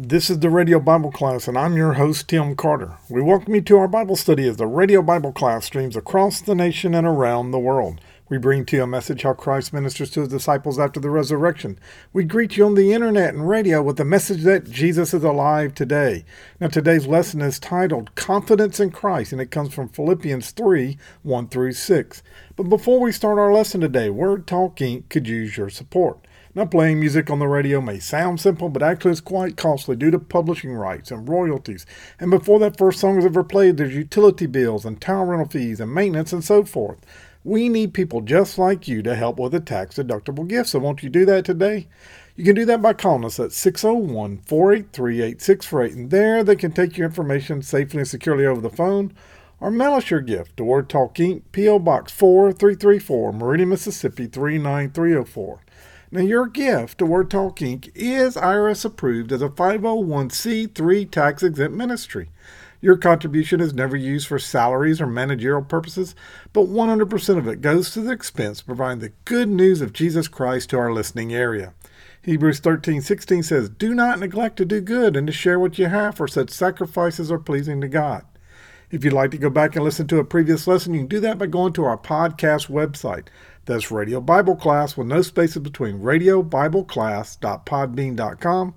This is the Radio Bible Class, and I'm your host, Tim Carter. We welcome you to our Bible study as the Radio Bible Class streams across the nation and around the world. We bring to you a message how Christ ministers to his disciples after the resurrection. We greet you on the internet and radio with the message that Jesus is alive today. Now, today's lesson is titled Confidence in Christ, and it comes from Philippians 3 1 through 6. But before we start our lesson today, Word Talk Inc. could use your support. Now, playing music on the radio may sound simple, but actually it's quite costly due to publishing rights and royalties. And before that first song is ever played, there's utility bills and tower rental fees and maintenance and so forth. We need people just like you to help with a tax deductible gift. So, won't you do that today? You can do that by calling us at 601 483 8648, and there they can take your information safely and securely over the phone or mail us your gift to Word Talk Inc., P.O. Box 4334, Meridian, Mississippi 39304. Now, your gift to Word Talk Inc. is IRS approved as a 501c3 tax exempt ministry. Your contribution is never used for salaries or managerial purposes, but 100% of it goes to the expense of providing the good news of Jesus Christ to our listening area. Hebrews 13:16 says, "Do not neglect to do good and to share what you have, for such sacrifices are pleasing to God." If you'd like to go back and listen to a previous lesson, you can do that by going to our podcast website. That's Radio Bible Class with no spaces between radiobibleclass.podbean.com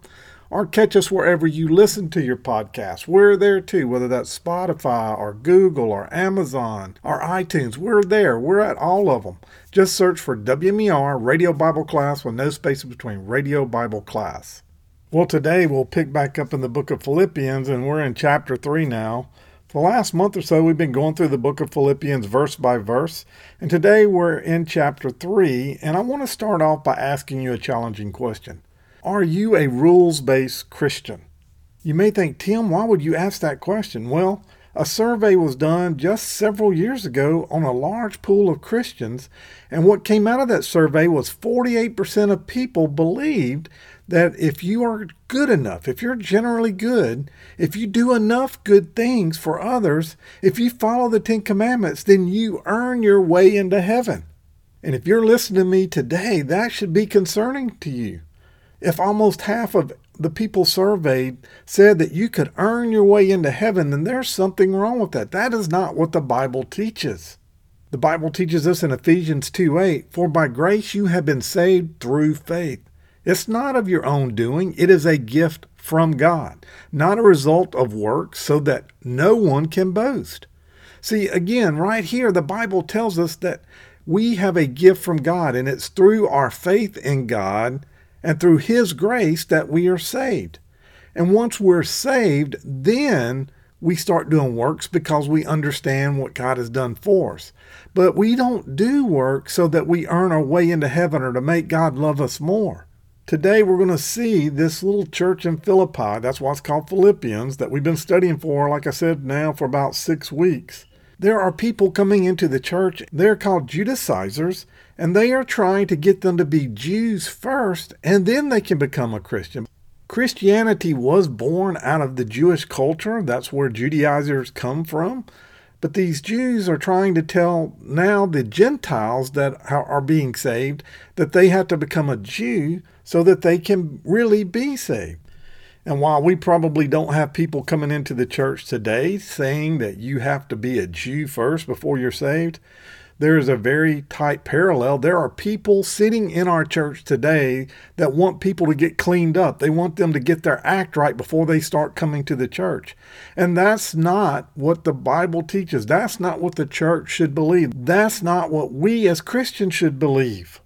or catch us wherever you listen to your podcast. We're there too, whether that's Spotify or Google or Amazon or iTunes. We're there. We're at all of them. Just search for WMER Radio Bible Class with no spaces between Radio Bible Class. Well, today we'll pick back up in the book of Philippians, and we're in chapter 3 now. The last month or so, we've been going through the book of Philippians verse by verse, and today we're in chapter 3, and I want to start off by asking you a challenging question. Are you a rules based Christian? You may think, Tim, why would you ask that question? Well, a survey was done just several years ago on a large pool of Christians, and what came out of that survey was 48% of people believed that if you are good enough, if you're generally good, if you do enough good things for others, if you follow the Ten Commandments, then you earn your way into heaven. And if you're listening to me today, that should be concerning to you. If almost half of the people surveyed said that you could earn your way into heaven, then there's something wrong with that. That is not what the Bible teaches. The Bible teaches us in Ephesians 2 8, For by grace you have been saved through faith. It's not of your own doing, it is a gift from God, not a result of works, so that no one can boast. See, again, right here, the Bible tells us that we have a gift from God, and it's through our faith in God and through His grace that we are saved. And once we're saved, then we start doing works because we understand what God has done for us. But we don't do work so that we earn our way into heaven or to make God love us more. Today we're going to see this little church in Philippi. That's why it's called Philippians, that we've been studying for, like I said, now for about six weeks. There are people coming into the church, they're called Judaizers, and they are trying to get them to be Jews first, and then they can become a Christian. Christianity was born out of the Jewish culture, that's where Judaizers come from. But these Jews are trying to tell now the Gentiles that are being saved that they have to become a Jew so that they can really be saved. And while we probably don't have people coming into the church today saying that you have to be a Jew first before you're saved, there is a very tight parallel. There are people sitting in our church today that want people to get cleaned up. They want them to get their act right before they start coming to the church. And that's not what the Bible teaches. That's not what the church should believe. That's not what we as Christians should believe.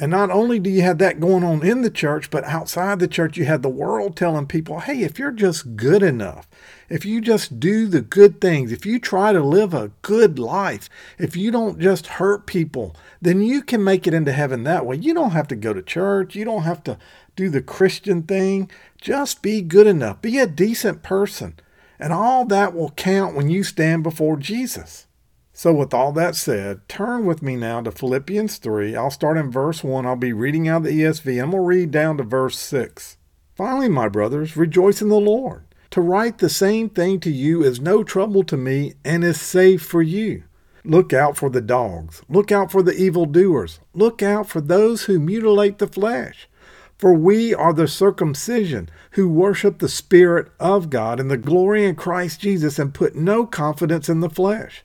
And not only do you have that going on in the church, but outside the church, you have the world telling people, hey, if you're just good enough, if you just do the good things, if you try to live a good life, if you don't just hurt people, then you can make it into heaven that way. You don't have to go to church. You don't have to do the Christian thing. Just be good enough. Be a decent person. And all that will count when you stand before Jesus. So, with all that said, turn with me now to Philippians 3. I'll start in verse 1. I'll be reading out the ESV. I'm going to read down to verse 6. Finally, my brothers, rejoice in the Lord. To write the same thing to you is no trouble to me and is safe for you. Look out for the dogs. Look out for the evildoers. Look out for those who mutilate the flesh. For we are the circumcision who worship the Spirit of God and the glory in Christ Jesus and put no confidence in the flesh.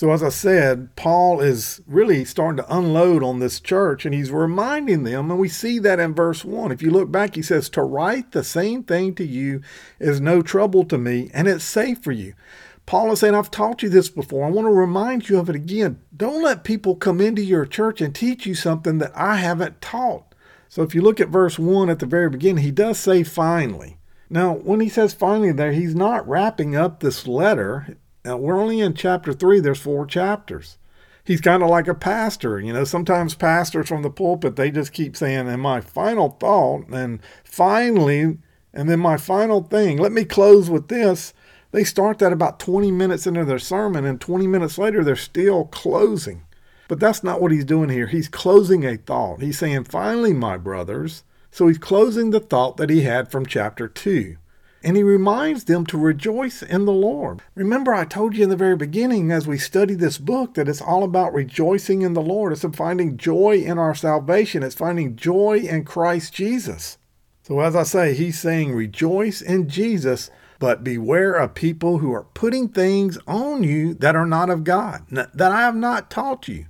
So, as I said, Paul is really starting to unload on this church and he's reminding them, and we see that in verse 1. If you look back, he says, To write the same thing to you is no trouble to me, and it's safe for you. Paul is saying, I've taught you this before. I want to remind you of it again. Don't let people come into your church and teach you something that I haven't taught. So if you look at verse 1 at the very beginning, he does say finally. Now, when he says finally there, he's not wrapping up this letter. Now, we're only in chapter 3, there's four chapters. He's kind of like a pastor. You know, sometimes pastors from the pulpit, they just keep saying, and my final thought, and finally, and then my final thing. Let me close with this. They start that about 20 minutes into their sermon, and 20 minutes later, they're still closing. But that's not what he's doing here. He's closing a thought. He's saying, finally, my brothers. So he's closing the thought that he had from chapter 2. And he reminds them to rejoice in the Lord. Remember, I told you in the very beginning as we study this book that it's all about rejoicing in the Lord. It's about finding joy in our salvation, it's finding joy in Christ Jesus. So, as I say, he's saying, rejoice in Jesus but beware of people who are putting things on you that are not of God, that I have not taught you.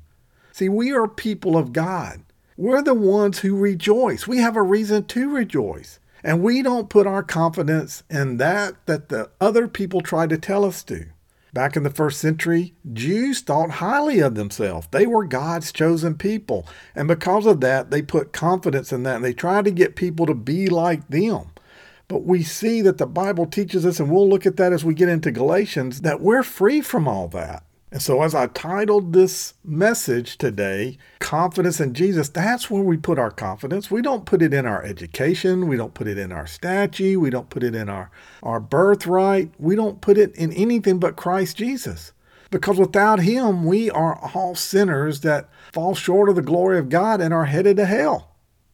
See, we are people of God. We're the ones who rejoice. We have a reason to rejoice. And we don't put our confidence in that that the other people try to tell us to. Back in the first century, Jews thought highly of themselves. They were God's chosen people. And because of that, they put confidence in that and they tried to get people to be like them. But we see that the Bible teaches us, and we'll look at that as we get into Galatians, that we're free from all that. And so, as I titled this message today, Confidence in Jesus, that's where we put our confidence. We don't put it in our education. We don't put it in our statue. We don't put it in our, our birthright. We don't put it in anything but Christ Jesus. Because without Him, we are all sinners that fall short of the glory of God and are headed to hell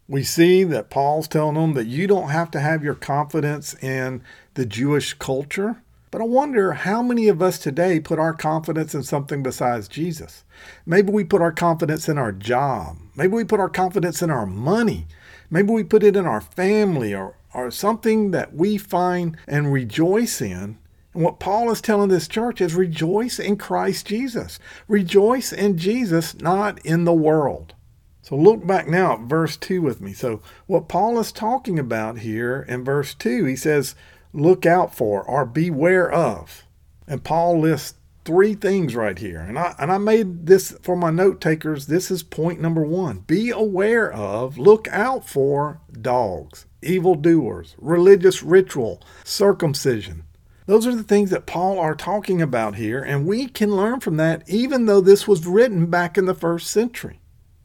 we see that Paul's telling them that you don't have to have your confidence in the Jewish culture. But I wonder how many of us today put our confidence in something besides Jesus. Maybe we put our confidence in our job. Maybe we put our confidence in our money. Maybe we put it in our family or, or something that we find and rejoice in. And what Paul is telling this church is rejoice in Christ Jesus. Rejoice in Jesus, not in the world. So look back now at verse 2 with me. So, what Paul is talking about here in verse 2, he says, look out for or beware of. And Paul lists three things right here. And I, and I made this for my note takers. This is point number one be aware of, look out for dogs, evildoers, religious ritual, circumcision. Those are the things that Paul are talking about here, and we can learn from that even though this was written back in the first century.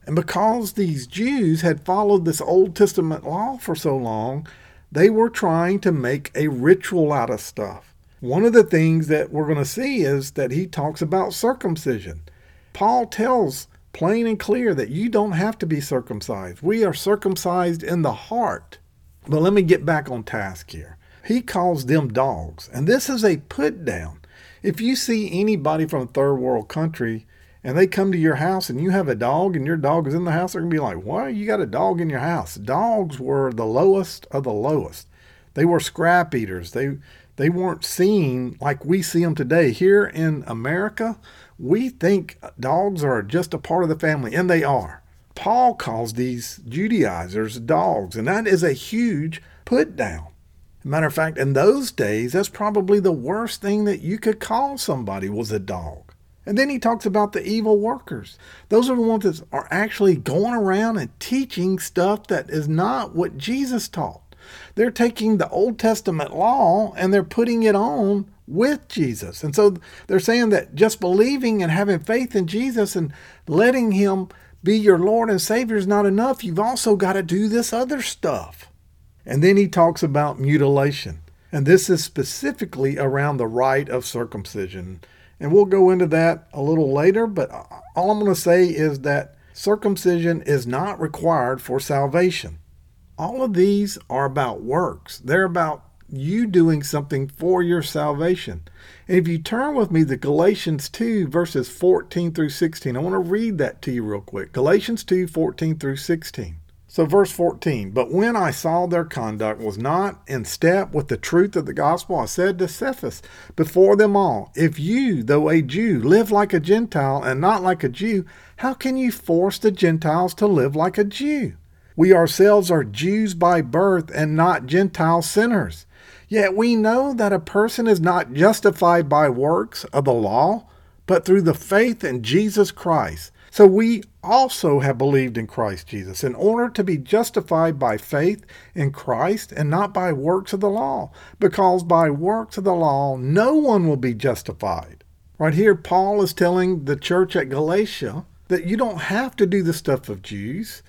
And because these Jews had followed this Old Testament law for so long, they were trying to make a ritual out of stuff. One of the things that we're going to see is that he talks about circumcision. Paul tells plain and clear that you don't have to be circumcised. We are circumcised in the heart. But let me get back on task here. He calls them dogs, and this is a put down. If you see anybody from a third world country and they come to your house and you have a dog and your dog is in the house, they're going to be like, why you got a dog in your house? Dogs were the lowest of the lowest. They were scrap eaters. They, they weren't seen like we see them today. Here in America, we think dogs are just a part of the family, and they are. Paul calls these Judaizers dogs, and that is a huge put down. Matter of fact, in those days, that's probably the worst thing that you could call somebody was a dog. And then he talks about the evil workers. Those are the ones that are actually going around and teaching stuff that is not what Jesus taught. They're taking the Old Testament law and they're putting it on with Jesus. And so they're saying that just believing and having faith in Jesus and letting Him be your Lord and Savior is not enough. You've also got to do this other stuff. And then he talks about mutilation. And this is specifically around the rite of circumcision. And we'll go into that a little later, but all I'm going to say is that circumcision is not required for salvation. All of these are about works, they're about you doing something for your salvation. And if you turn with me to Galatians 2, verses 14 through 16, I want to read that to you real quick. Galatians 2, 14 through 16. So, verse 14, but when I saw their conduct was not in step with the truth of the gospel, I said to Cephas before them all, If you, though a Jew, live like a Gentile and not like a Jew, how can you force the Gentiles to live like a Jew? We ourselves are Jews by birth and not Gentile sinners. Yet we know that a person is not justified by works of the law, but through the faith in Jesus Christ. So we also have believed in Christ Jesus in order to be justified by faith in Christ and not by works of the law, because by works of the law no one will be justified. Right here, Paul is telling the church at Galatia that you don't have to do the stuff of Jews,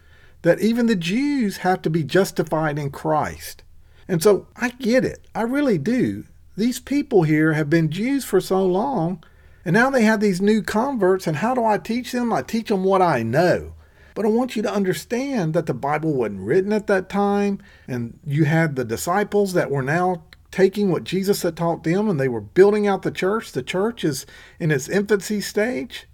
that even the Jews have to be justified in Christ. And so I get it. I really do. These people here have been Jews for so long and now they have these new converts, and how do I teach them? I teach them what I know. But I want you to understand that the Bible wasn't written at that time, and you had the disciples that were now taking what Jesus had taught them and they were building out the church. The church is in its infancy stage.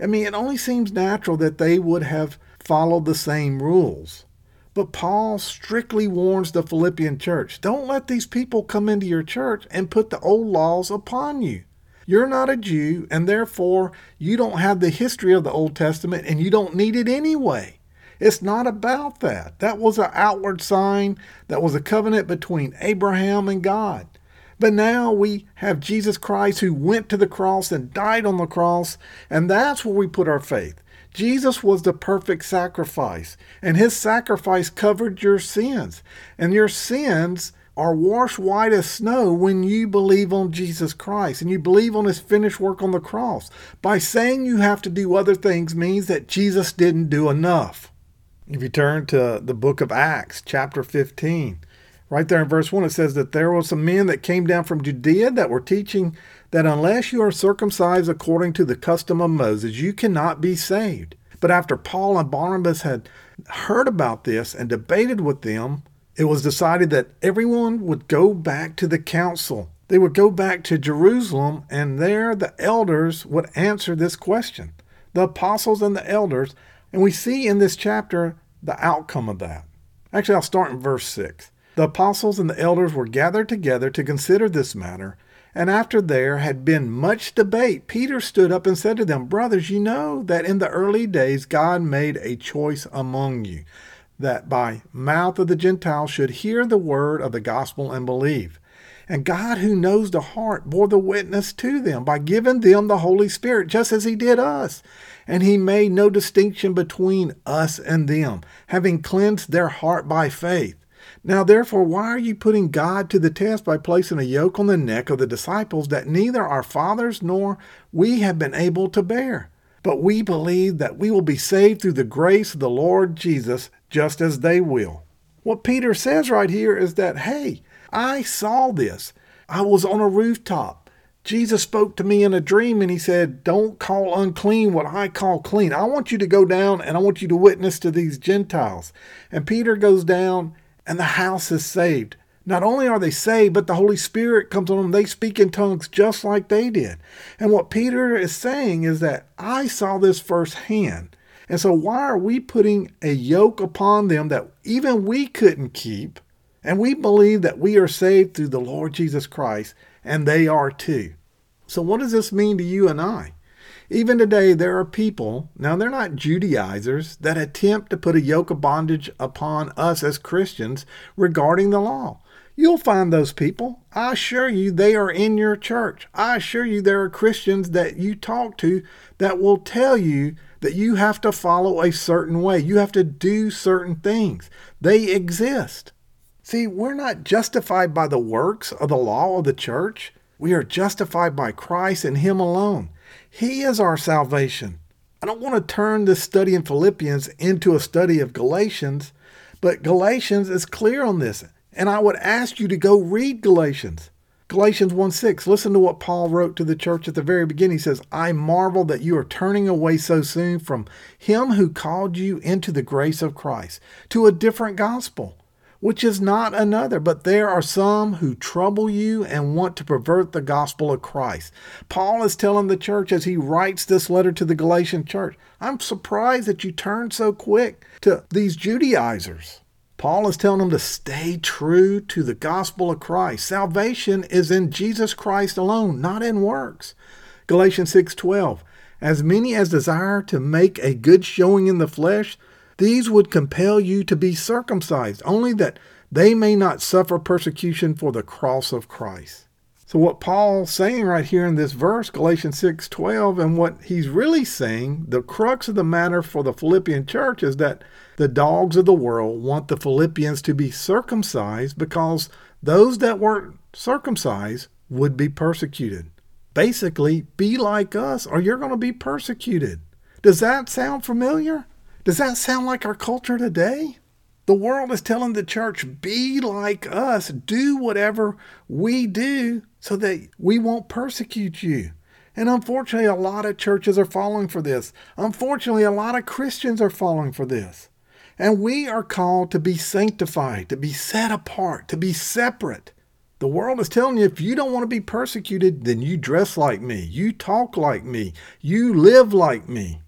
I mean, it only seems natural that they would have followed the same rules. But Paul strictly warns the Philippian church don't let these people come into your church and put the old laws upon you. You're not a Jew, and therefore you don't have the history of the Old Testament, and you don't need it anyway. It's not about that. That was an outward sign, that was a covenant between Abraham and God. But now we have Jesus Christ who went to the cross and died on the cross, and that's where we put our faith. Jesus was the perfect sacrifice, and his sacrifice covered your sins. And your sins are washed white as snow when you believe on Jesus Christ and you believe on his finished work on the cross. By saying you have to do other things means that Jesus didn't do enough. If you turn to the book of Acts, chapter 15, right there in verse 1, it says that there were some men that came down from Judea that were teaching that unless you are circumcised according to the custom of Moses, you cannot be saved. But after Paul and Barnabas had heard about this and debated with them, it was decided that everyone would go back to the council. They would go back to Jerusalem, and there the elders would answer this question. The apostles and the elders. And we see in this chapter the outcome of that. Actually, I'll start in verse 6. The apostles and the elders were gathered together to consider this matter. And after there had been much debate, Peter stood up and said to them, Brothers, you know that in the early days God made a choice among you that by mouth of the Gentiles should hear the word of the gospel and believe. And God, who knows the heart, bore the witness to them by giving them the Holy Spirit, just as He did us. And He made no distinction between us and them, having cleansed their heart by faith. Now, therefore, why are you putting God to the test by placing a yoke on the neck of the disciples that neither our fathers nor we have been able to bear? But we believe that we will be saved through the grace of the Lord Jesus just as they will. What Peter says right here is that, hey, I saw this. I was on a rooftop. Jesus spoke to me in a dream and he said, Don't call unclean what I call clean. I want you to go down and I want you to witness to these Gentiles. And Peter goes down and the house is saved. Not only are they saved, but the Holy Spirit comes on them. They speak in tongues just like they did. And what Peter is saying is that I saw this firsthand. And so, why are we putting a yoke upon them that even we couldn't keep? And we believe that we are saved through the Lord Jesus Christ, and they are too. So, what does this mean to you and I? Even today, there are people, now they're not Judaizers, that attempt to put a yoke of bondage upon us as Christians regarding the law. You'll find those people. I assure you, they are in your church. I assure you, there are Christians that you talk to that will tell you that you have to follow a certain way. You have to do certain things. They exist. See, we're not justified by the works of the law of the church. We are justified by Christ and Him alone. He is our salvation. I don't want to turn this study in Philippians into a study of Galatians, but Galatians is clear on this. And I would ask you to go read Galatians. Galatians 1 6, listen to what Paul wrote to the church at the very beginning. He says, I marvel that you are turning away so soon from him who called you into the grace of Christ to a different gospel, which is not another, but there are some who trouble you and want to pervert the gospel of Christ. Paul is telling the church as he writes this letter to the Galatian church, I'm surprised that you turned so quick to these Judaizers. Paul is telling them to stay true to the gospel of Christ. Salvation is in Jesus Christ alone, not in works. Galatians 6:12 As many as desire to make a good showing in the flesh, these would compel you to be circumcised, only that they may not suffer persecution for the cross of Christ. So what Paul's saying right here in this verse, Galatians 6:12, and what he's really saying, the crux of the matter for the Philippian church is that the dogs of the world want the Philippians to be circumcised because those that weren't circumcised would be persecuted. Basically, be like us or you're going to be persecuted. Does that sound familiar? Does that sound like our culture today? The world is telling the church, be like us, do whatever we do so that we won't persecute you. And unfortunately, a lot of churches are falling for this. Unfortunately, a lot of Christians are falling for this. And we are called to be sanctified, to be set apart, to be separate. The world is telling you if you don't want to be persecuted, then you dress like me, you talk like me, you live like me.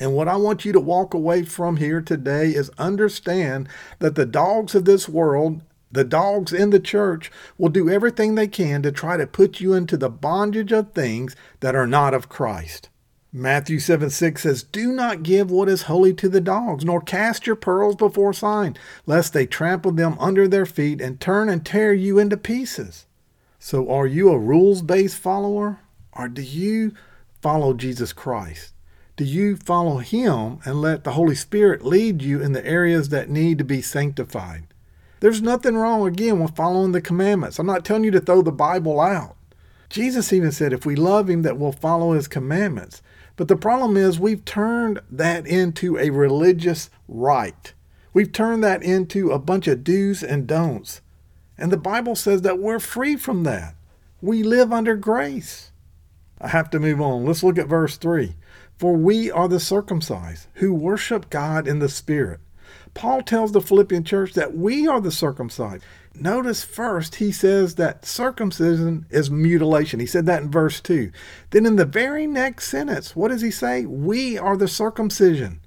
And what I want you to walk away from here today is understand that the dogs of this world, the dogs in the church, will do everything they can to try to put you into the bondage of things that are not of Christ. Matthew 7 6 says, Do not give what is holy to the dogs, nor cast your pearls before swine, lest they trample them under their feet and turn and tear you into pieces. So, are you a rules based follower, or do you follow Jesus Christ? Do you follow Him and let the Holy Spirit lead you in the areas that need to be sanctified? There's nothing wrong, again, with following the commandments. I'm not telling you to throw the Bible out. Jesus even said if we love Him, that we'll follow His commandments. But the problem is, we've turned that into a religious rite. We've turned that into a bunch of do's and don'ts. And the Bible says that we're free from that. We live under grace. I have to move on. Let's look at verse 3. For we are the circumcised who worship God in the Spirit. Paul tells the Philippian church that we are the circumcised. Notice first he says that circumcision is mutilation. He said that in verse 2. Then in the very next sentence, what does he say? We are the circumcision.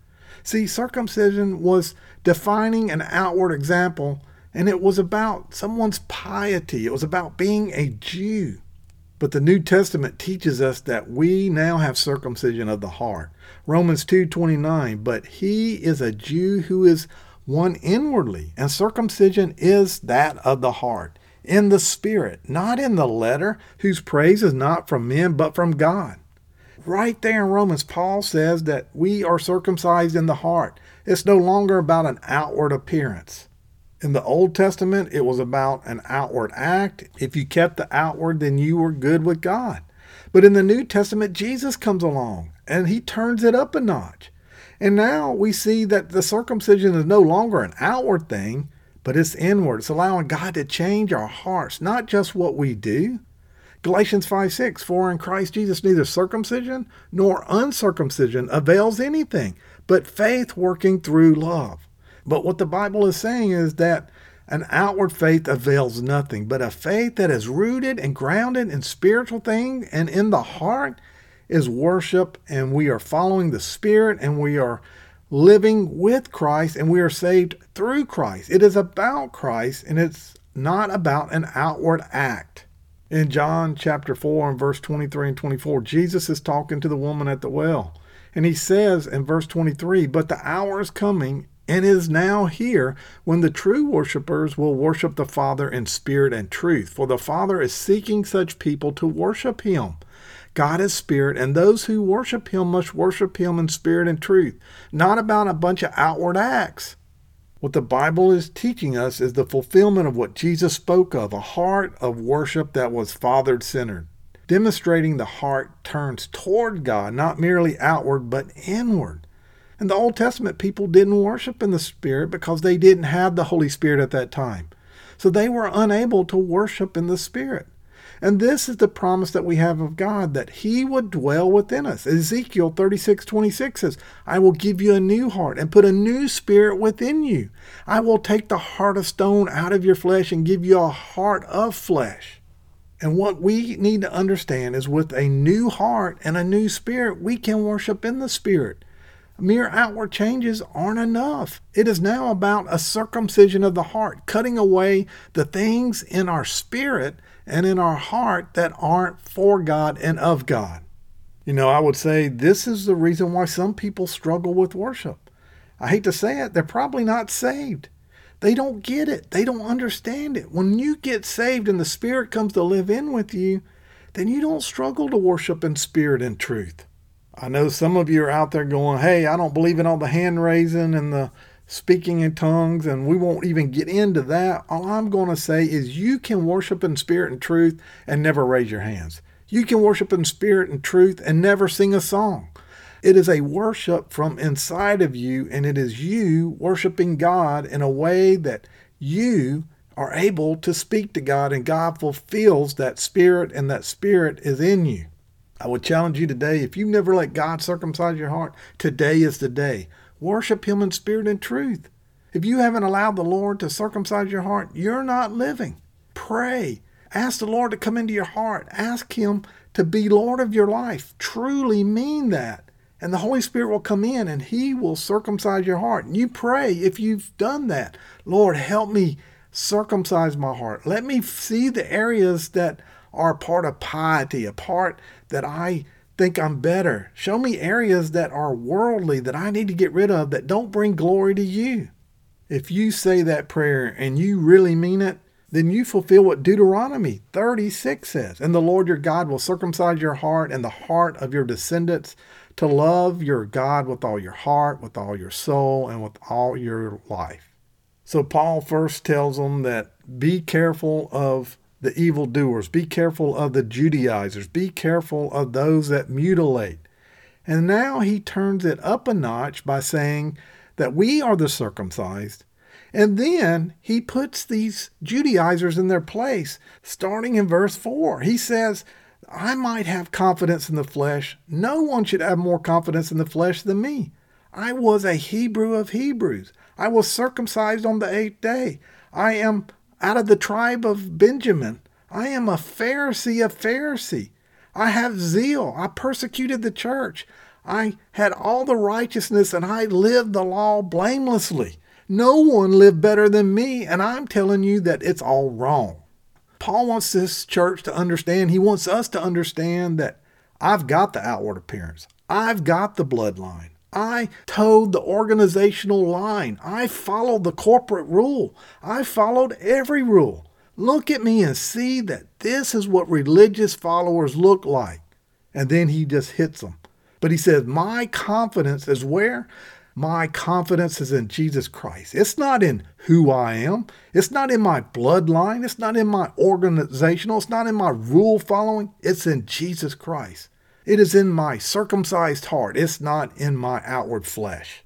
See, circumcision was defining an outward example, and it was about someone's piety. It was about being a Jew. But the New Testament teaches us that we now have circumcision of the heart. Romans 2:29, but he is a Jew who is one inwardly, and circumcision is that of the heart, in the spirit, not in the letter, whose praise is not from men but from God. Right there in Romans, Paul says that we are circumcised in the heart. It's no longer about an outward appearance. In the Old Testament, it was about an outward act. If you kept the outward, then you were good with God. But in the New Testament, Jesus comes along and he turns it up a notch. And now we see that the circumcision is no longer an outward thing, but it's inward. It's allowing God to change our hearts, not just what we do. Galatians 5 6, for in Christ Jesus neither circumcision nor uncircumcision avails anything, but faith working through love. But what the Bible is saying is that an outward faith avails nothing, but a faith that is rooted and grounded in spiritual things and in the heart is worship, and we are following the Spirit, and we are living with Christ, and we are saved through Christ. It is about Christ, and it's not about an outward act. In John chapter 4 and verse 23 and 24, Jesus is talking to the woman at the well. And he says in verse 23, But the hour is coming and is now here when the true worshipers will worship the Father in spirit and truth. For the Father is seeking such people to worship him. God is spirit, and those who worship him must worship him in spirit and truth, not about a bunch of outward acts. What the Bible is teaching us is the fulfillment of what Jesus spoke of a heart of worship that was Father centered, demonstrating the heart turns toward God, not merely outward, but inward. In the Old Testament, people didn't worship in the Spirit because they didn't have the Holy Spirit at that time. So they were unable to worship in the Spirit. And this is the promise that we have of God that He would dwell within us. Ezekiel 36 26 says, I will give you a new heart and put a new spirit within you. I will take the heart of stone out of your flesh and give you a heart of flesh. And what we need to understand is with a new heart and a new spirit, we can worship in the Spirit. Mere outward changes aren't enough. It is now about a circumcision of the heart, cutting away the things in our spirit and in our heart that aren't for God and of God. You know, I would say this is the reason why some people struggle with worship. I hate to say it, they're probably not saved. They don't get it. They don't understand it. When you get saved and the Spirit comes to live in with you, then you don't struggle to worship in spirit and truth. I know some of you are out there going, hey, I don't believe in all the hand raising and the speaking in tongues, and we won't even get into that. All I'm going to say is you can worship in spirit and truth and never raise your hands. You can worship in spirit and truth and never sing a song. It is a worship from inside of you, and it is you worshiping God in a way that you are able to speak to God, and God fulfills that spirit, and that spirit is in you. I would challenge you today if you've never let God circumcise your heart, today is the day. Worship Him in spirit and truth. If you haven't allowed the Lord to circumcise your heart, you're not living. Pray. Ask the Lord to come into your heart. Ask Him to be Lord of your life. Truly mean that. And the Holy Spirit will come in and He will circumcise your heart. And you pray if you've done that. Lord, help me circumcise my heart. Let me see the areas that are part of piety, a part that I think I'm better. Show me areas that are worldly that I need to get rid of that don't bring glory to you. If you say that prayer and you really mean it, then you fulfill what Deuteronomy 36 says. And the Lord your God will circumcise your heart and the heart of your descendants to love your God with all your heart, with all your soul, and with all your life. So Paul first tells them that be careful of the evildoers. Be careful of the Judaizers. Be careful of those that mutilate. And now he turns it up a notch by saying that we are the circumcised. And then he puts these Judaizers in their place, starting in verse 4. He says, I might have confidence in the flesh. No one should have more confidence in the flesh than me. I was a Hebrew of Hebrews. I was circumcised on the eighth day. I am out of the tribe of Benjamin. I am a Pharisee of Pharisee. I have zeal. I persecuted the church. I had all the righteousness and I lived the law blamelessly. No one lived better than me, and I'm telling you that it's all wrong. Paul wants this church to understand, he wants us to understand that I've got the outward appearance, I've got the bloodline. I toed the organizational line. I followed the corporate rule. I followed every rule. Look at me and see that this is what religious followers look like. And then he just hits them. But he says, My confidence is where? My confidence is in Jesus Christ. It's not in who I am. It's not in my bloodline. It's not in my organizational. It's not in my rule following. It's in Jesus Christ. It is in my circumcised heart. It's not in my outward flesh.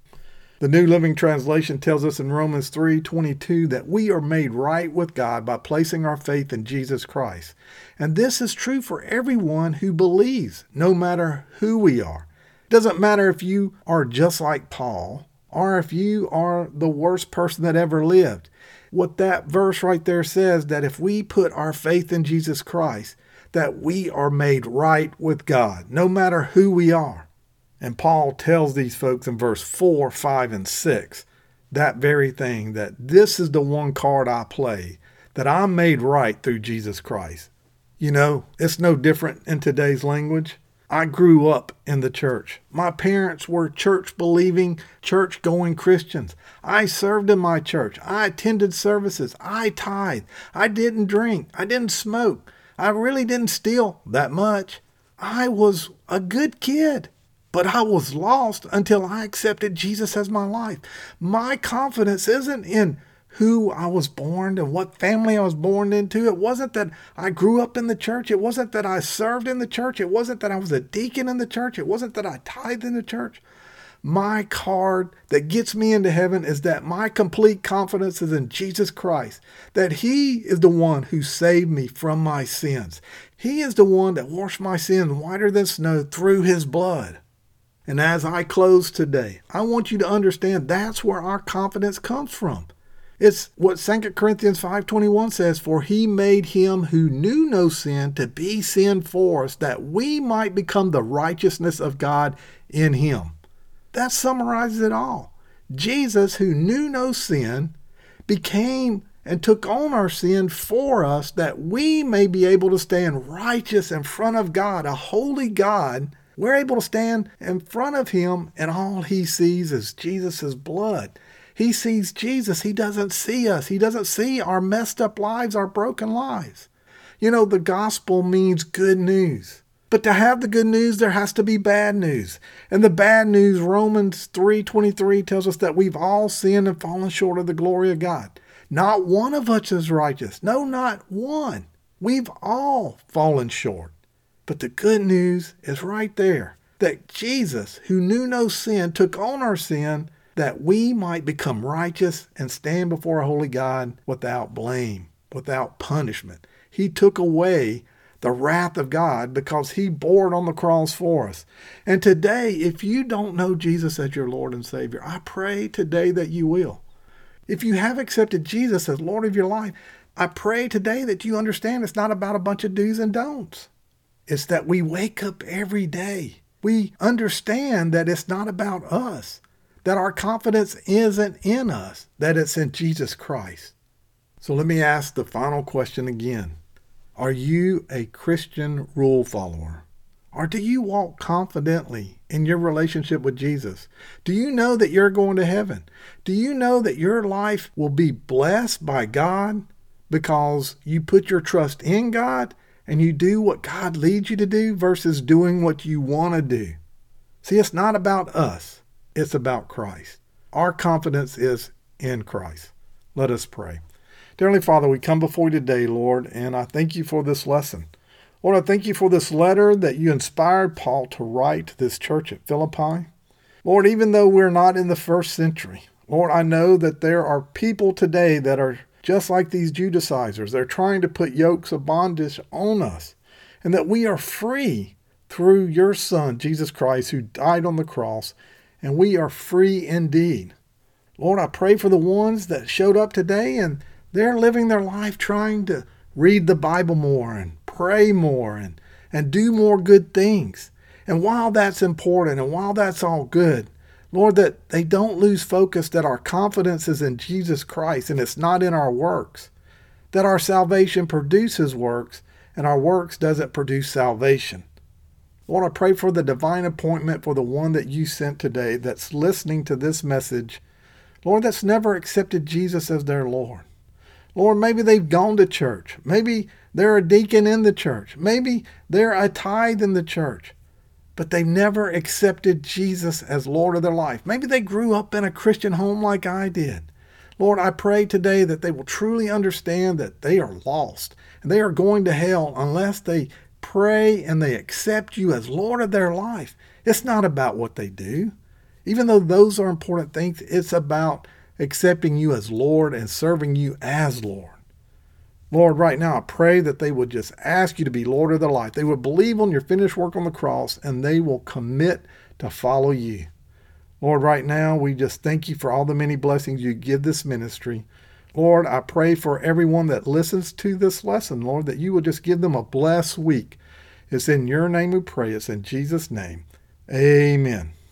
The New Living Translation tells us in Romans 3:22 that we are made right with God by placing our faith in Jesus Christ. And this is true for everyone who believes, no matter who we are. It doesn't matter if you are just like Paul or if you are the worst person that ever lived. What that verse right there says that if we put our faith in Jesus Christ, that we are made right with God, no matter who we are. And Paul tells these folks in verse 4, 5, and 6 that very thing that this is the one card I play, that I'm made right through Jesus Christ. You know, it's no different in today's language. I grew up in the church. My parents were church believing, church going Christians. I served in my church. I attended services. I tithed. I didn't drink. I didn't smoke. I really didn't steal that much. I was a good kid, but I was lost until I accepted Jesus as my life. My confidence isn't in who I was born and what family I was born into. It wasn't that I grew up in the church. It wasn't that I served in the church. It wasn't that I was a deacon in the church. It wasn't that I tithed in the church. My card that gets me into heaven is that my complete confidence is in Jesus Christ, that He is the one who saved me from my sins. He is the one that washed my sins whiter than snow through His blood. And as I close today, I want you to understand that's where our confidence comes from. It's what 2 Corinthians 5:21 says, "For he made him who knew no sin to be sin for us, that we might become the righteousness of God in him." That summarizes it all. Jesus, who knew no sin, became and took on our sin for us that we may be able to stand righteous in front of God, a holy God. We're able to stand in front of him and all he sees is Jesus' blood. He sees Jesus. He doesn't see us. He doesn't see our messed up lives, our broken lives. You know, the gospel means good news. But to have the good news, there has to be bad news. And the bad news, Romans 3:23 tells us that we've all sinned and fallen short of the glory of God. Not one of us is righteous. No, not one. We've all fallen short. But the good news is right there that Jesus, who knew no sin, took on our sin that we might become righteous and stand before a holy God without blame, without punishment. He took away the wrath of God because he bore it on the cross for us. And today, if you don't know Jesus as your Lord and Savior, I pray today that you will. If you have accepted Jesus as Lord of your life, I pray today that you understand it's not about a bunch of do's and don'ts. It's that we wake up every day. We understand that it's not about us that our confidence isn't in us, that it's in Jesus Christ. So let me ask the final question again Are you a Christian rule follower? Or do you walk confidently in your relationship with Jesus? Do you know that you're going to heaven? Do you know that your life will be blessed by God because you put your trust in God and you do what God leads you to do versus doing what you want to do? See, it's not about us. It's about Christ. Our confidence is in Christ. Let us pray. Dear Heavenly Father, we come before you today, Lord, and I thank you for this lesson. Lord, I thank you for this letter that you inspired Paul to write to this church at Philippi. Lord, even though we're not in the first century, Lord, I know that there are people today that are just like these Judaizers. They're trying to put yokes of bondage on us, and that we are free through your Son, Jesus Christ, who died on the cross and we are free indeed. Lord, I pray for the ones that showed up today and they're living their life trying to read the Bible more and pray more and, and do more good things. And while that's important and while that's all good, Lord, that they don't lose focus that our confidence is in Jesus Christ and it's not in our works. That our salvation produces works and our works doesn't produce salvation. Lord, I pray for the divine appointment for the one that you sent today that's listening to this message. Lord, that's never accepted Jesus as their Lord. Lord, maybe they've gone to church. Maybe they're a deacon in the church. Maybe they're a tithe in the church. But they've never accepted Jesus as Lord of their life. Maybe they grew up in a Christian home like I did. Lord, I pray today that they will truly understand that they are lost and they are going to hell unless they pray and they accept you as Lord of their life, it's not about what they do. Even though those are important things, it's about accepting you as Lord and serving you as Lord. Lord, right now I pray that they would just ask you to be Lord of their life. They would believe on your finished work on the cross and they will commit to follow you. Lord, right now we just thank you for all the many blessings you give this ministry. Lord, I pray for everyone that listens to this lesson, Lord, that you will just give them a blessed week. It's in your name we pray. It's in Jesus' name. Amen.